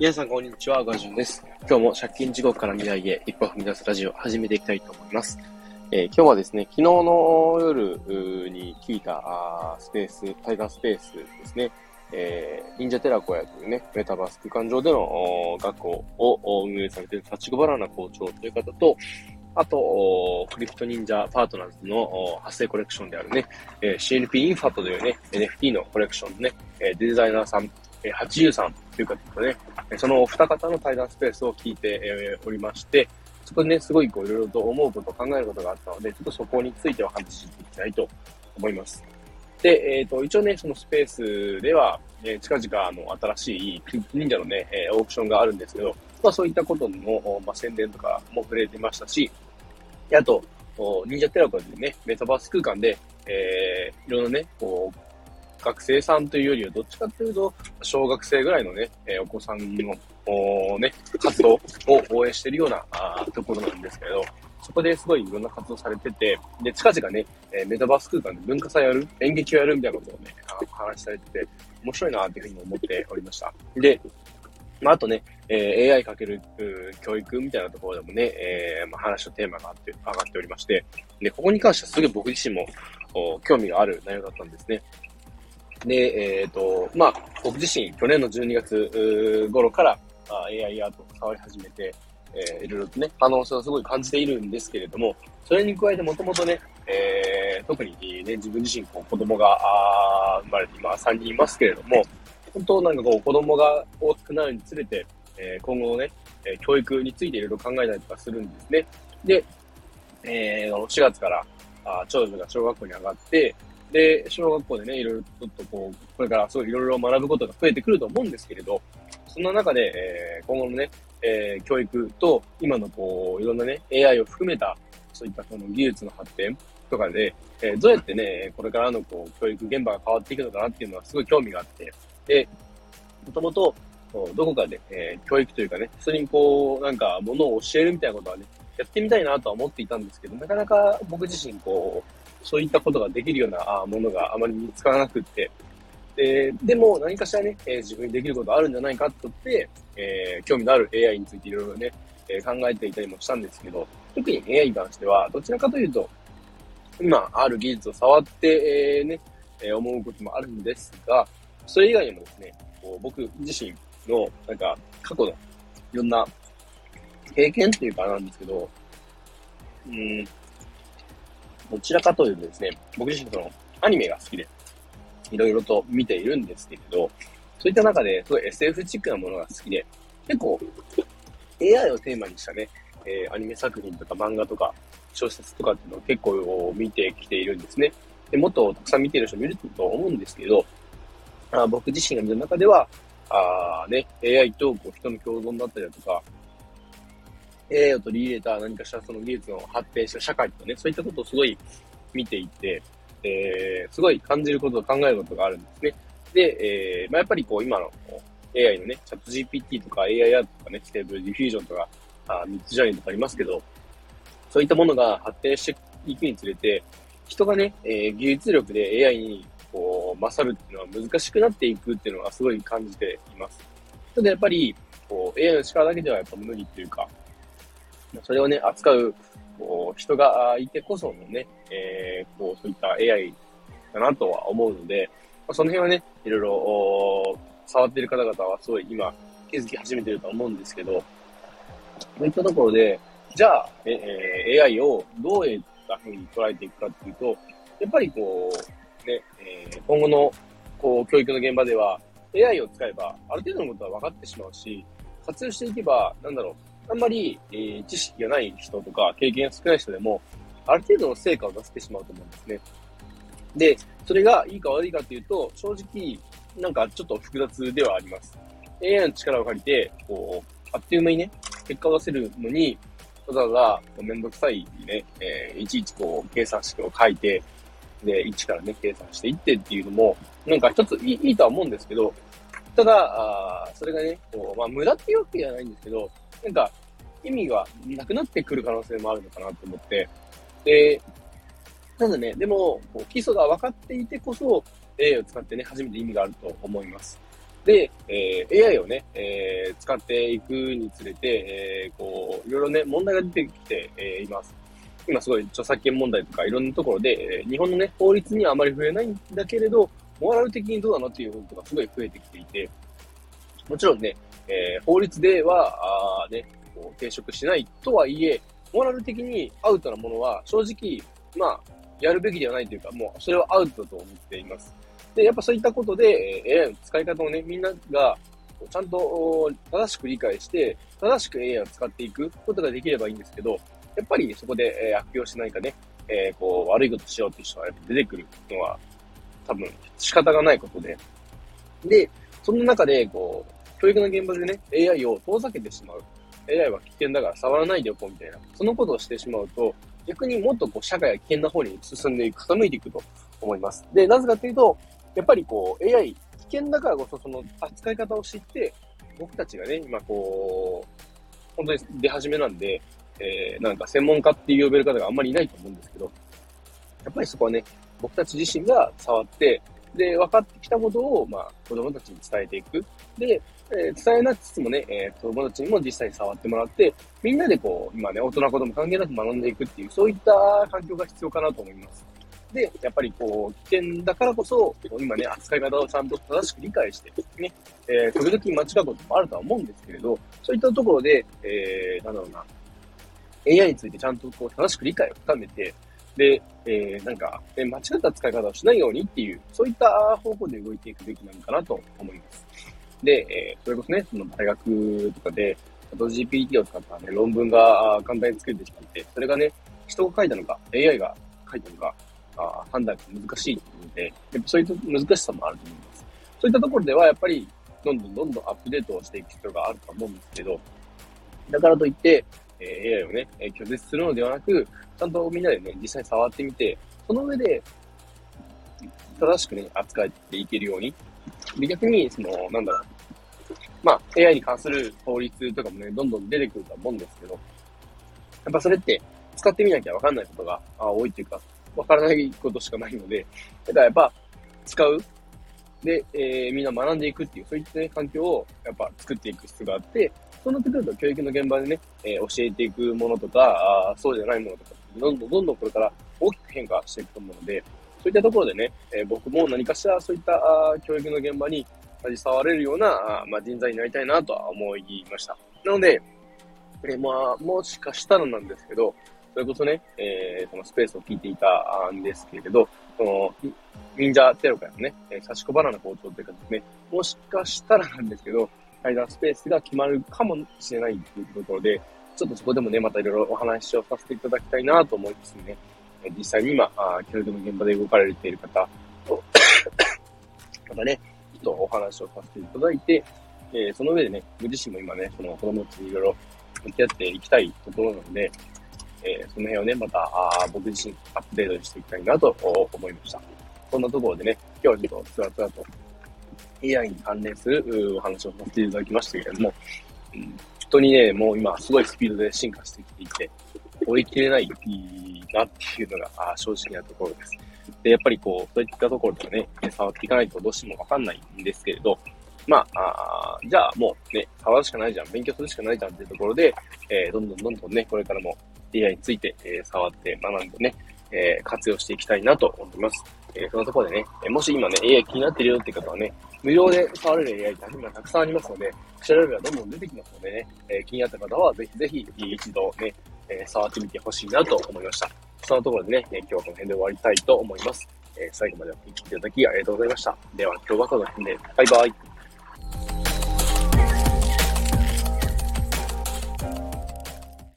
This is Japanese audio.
皆さん、こんにちは。ガジュンです。今日も借金地獄から未来へ一歩踏み出すラジオを始めていきたいと思います。えー、今日はですね、昨日の夜に聞いたスペース、タイガースペースですね、えー、忍者テラコヤというね、メタバース空間上での学校を運営されているタチゴバラナ校長という方と、あと、クリプト忍者パートナーズの発生コレクションであるね、CNP インファットというね、NFT のコレクションのね、デザイナーさん、83というかですね、そのお二方の対談スペースを聞いておりまして、そこでね、すごいこういろいろと思うこと、考えることがあったので、ちょっとそこについてお話ししていきたいと思います。で、えっ、ー、と、一応ね、そのスペースでは、えー、近々、あの、新しい忍者のね、えー、オークションがあるんですけど、まあそういったことの、まあ、宣伝とかも触れてましたし、あと、忍者テラコでね、メタバース空間で、えー、いろんなね、こう、学生さんというよりは、どっちかというと、小学生ぐらいのね、え、お子さんの、おね、活動を応援してるようなあところなんですけど、そこですごいいろんな活動されてて、で、近々ね、え、メタバース空間で文化祭やる、演劇をやるみたいなことをね、あ話されてて、面白いなっていうふうに思っておりました。で、まあ、あとね、えー、AI かける教育みたいなところでもね、えー、まあ、話のテーマがあって、上がっておりまして、で、ここに関してはすごい僕自身も興味がある内容だったんですね。で、えっ、ー、と、まあ、僕自身、去年の12月頃から AI アートを触り始めて、えー、いろいろとね、可能性をすごい感じているんですけれども、それに加えてもともとね、えー、特にね、自分自身、こう、子供があ生まれて今3人いますけれども、本当なんかこう子供が大きくなるにつれて、えー、今後のね、え、教育についていろいろ考えたりとかするんですね。で、えー、4月からあ長女が小学校に上がって、で、小学校でね、いろいろちょっとこう、これからすごいいろいろ学ぶことが増えてくると思うんですけれど、そんな中で、えー、今後のね、えー、教育と今のこう、いろんなね、AI を含めた、そういったこの技術の発展とかで、えー、どうやってね、これからのこう、教育現場が変わっていくのかなっていうのはすごい興味があって、で、もともと、どこかで、えー、教育というかね、それにこう、なんか、ものを教えるみたいなことはね、やってみたいなとは思っていたんですけど、なかなか僕自身、こう、そういったことができるようなものがあまり見つからなくって、で、でも何かしらね、え、自分にできることあるんじゃないかとって、えー、興味のある AI についていろいろね、え、考えていたりもしたんですけど、特に AI に関しては、どちらかというと、今ある技術を触って、えー、ね、え思うこともあるんですが、それ以外にもですね、こう僕自身の、なんか、過去のいろんな経験っていうかなんですけど、うん、どちらかというとですね、僕自身そのアニメが好きで、いろいろと見ているんですけれど、そういった中で、すごい SF チックなものが好きで、結構、AI をテーマにしたね、えー、アニメ作品とか漫画とか小説とかっていうのを結構見てきているんですね。でもっとたくさん見ている人もいると思うんですけど、あ僕自身が見る中では、あね、AI とこう人の共存だったりだとか、AI を取り入れた何かしらその技術の発展した社会とかね、そういったことをすごい見ていて、えー、すごい感じること、考えることがあるんですね。で、えー、まあ、やっぱりこう今の AI のね、 ChatGPT とか AIR とかね、 Stable Diffusion とか、あミッドジャーニーとかありますけど、そういったものが発展していくにつれて、人がね、えー、技術力で AI にこう、勝るっていうのは難しくなっていくっていうのがすごい感じています。ただやっぱり、こう、AI の力だけではやっぱ無理っていうか、それをね、扱う、こう、人がいてこそのね、えー、こう、そういった AI だなとは思うので、まあ、その辺はね、いろいろ、触っている方々はすごい今、気づき始めてると思うんですけど、そういったところで、じゃあ、えー、AI をどういったふうに捉えていくかっていうと、やっぱりこう、ね、えー、今後の、こう、教育の現場では、AI を使えば、ある程度のことは分かってしまうし、活用していけば、なんだろう、あんまり、えー、知識がない人とか、経験が少ない人でも、ある程度の成果を出せてしまうと思うんですね。で、それがいいか悪いかというと、正直、なんかちょっと複雑ではあります。AI の力を借りて、こう、あっという間にね、結果を出せるのに、わざわざめんどくさいね、えー、いちいちこう、計算式を書いて、で、1からね、計算していってっていうのも、なんか一ついいいいとは思うんですけど、ただ、あそれがね、こう、まあ、無駄っていうわけじゃないんですけど、なんか、意味がなくなってくる可能性もあるのかなと思って、で、ただね、でも、基礎が分かっていてこそ、AI を使ってね、初めて意味があると思います。で、えー、AI をね、えー、使っていくにつれて、えー、こう、いろいろね、問題が出てきて、え、います。今すごい著作権問題とかいろんなところで、え、日本のね、法律にはあまり触れないんだけれど、モラル的にどうなのっていうことがすごい増えてきていて、もちろんね、え、法律では、あね、こう抵触しないとはいえ、モラル的にアウトなものは正直、まあ、やるべきではないというか、もうそれはアウトだと思っています。で、やっぱそういったことで、AI の使い方をね、みんながちゃんと正しく理解して、正しく AI を使っていくことができればいいんですけど、やっぱりそこで、え悪用しないかね、えー、こう、悪いことしようっていう人が出てくるのは、多分仕方がないことで。で、その中で、こう、教育の現場でね、AI を遠ざけてしまう。AI は危険だから触らないでおこうみたいな。そのことをしてしまうと、逆にもっとこう社会が危険な方に進んでいく、傾いていくと思います。で、なぜかというと、やっぱりこう AI 危険だからこそその扱い方を知って、僕たちがね、今こう、本当に出始めなんで、えー、なんか専門家っていう呼べる方があんまりいないと思うんですけど、やっぱりそこはね、僕たち自身が触って、で、分かってきたことを、まあ、子供たちに伝えていく。で、えー、伝えなくつつもね、えー、子供たちにも実際に触ってもらって、みんなでこう、今ね、大人子供関係なく学んでいくっていう、そういった環境が必要かなと思います。で、やっぱりこう、危険だからこそ、今ね、扱い方をちゃんと正しく理解して、ね、えー、時々間違うこともあるとは思うんですけれど、そういったところで、えー、なんだろうな、AI についてちゃんとこう、正しく理解を深めて、で、えー、なんか、え間違った使い方をしないようにっていう、そういった方向で動いていくべきなのかなと思います。で、えー、それこそね、その大学とかで、あと GPT を使ったね、論文が簡単に作れてきていて、それがね、人が書いたのか、AI が書いたのか、あ判断が難しいというので、やっぱそういう難しさもあると思います。そういったところでは、やっぱり、どんどんどんどんアップデートをしていく必要があると思うんですけど、だからといって、え AI をね、拒絶するのではなく、ちゃんとみんなでね、実際に触ってみて、その上で、正しくね、扱っていけるように。で、逆に、その、なんだろう。まあ、AI に関する法律とかもね、どんどん出てくると思うんですけど、やっぱそれって、使ってみなきゃわかんないことが多いっていうか、わからないことしかないので、だからやっぱ、使う。で、えー、みんな学んでいくっていう、そういった、ね、環境をやっぱ作っていく必要があって、そうなってくると教育の現場でね、えー、教えていくものとか、あそうじゃないものとか、どんどんどんどんこれから大きく変化していくと思うので、そういったところでね、えー、僕も何かしらそういったあ教育の現場に携われるようなあ、まあ、人材になりたいなとは思いました。なので、えー、まあ、もしかしたらなんですけど、それこそね、えー、このスペースを聞いていたんですけれど、この、忍者テロ会のね、えー、しこバナナ校長というかですね、もしかしたらなんですけど、対談スペースが決まるかもしれないというところで、ちょっとそこでもね、またいろいろお話をさせていただきたいなと思いますね。実際に今、教育の現場で動かれている方とまたね、ちょっとお話をさせていただいて、えー、その上でね、僕自身も今ね、その子供たちにいろいろ向き合っていきたいところなので、えー、その辺をね、またあ僕自身アップデートしていきたいなと思いました。そんなところでね、今日はちょっとつらつらと AI に関連するお話をさせていただきましたけれども、うん、本当にね、もう今すごいスピードで進化してきていて、追い切れないなっていうのが正直なところです。で、やっぱりこう、そういったところでね、触っていかないとどうしてもわかんないんですけれど、まあ、あじゃあもうね、触るしかないじゃん、勉強するしかないじゃんっていうところで、えー、どんどんどんどんね、これからも AI について、えー、触って学んでね、えー、活用していきたいなと思います。え、そのところでね、えもし今ね、AI 気になってるよって方はね、無料で触れる AI って今たくさんありますので、調べればどんどん出てきますのでね、え気になった方はぜひぜひ一度ね、え触ってみてほしいなと思いました。そのところでね、え今日はこの辺で終わりたいと思います。え最後までお聴きいただきありがとうございました。では今日はこの辺で、バイバイ。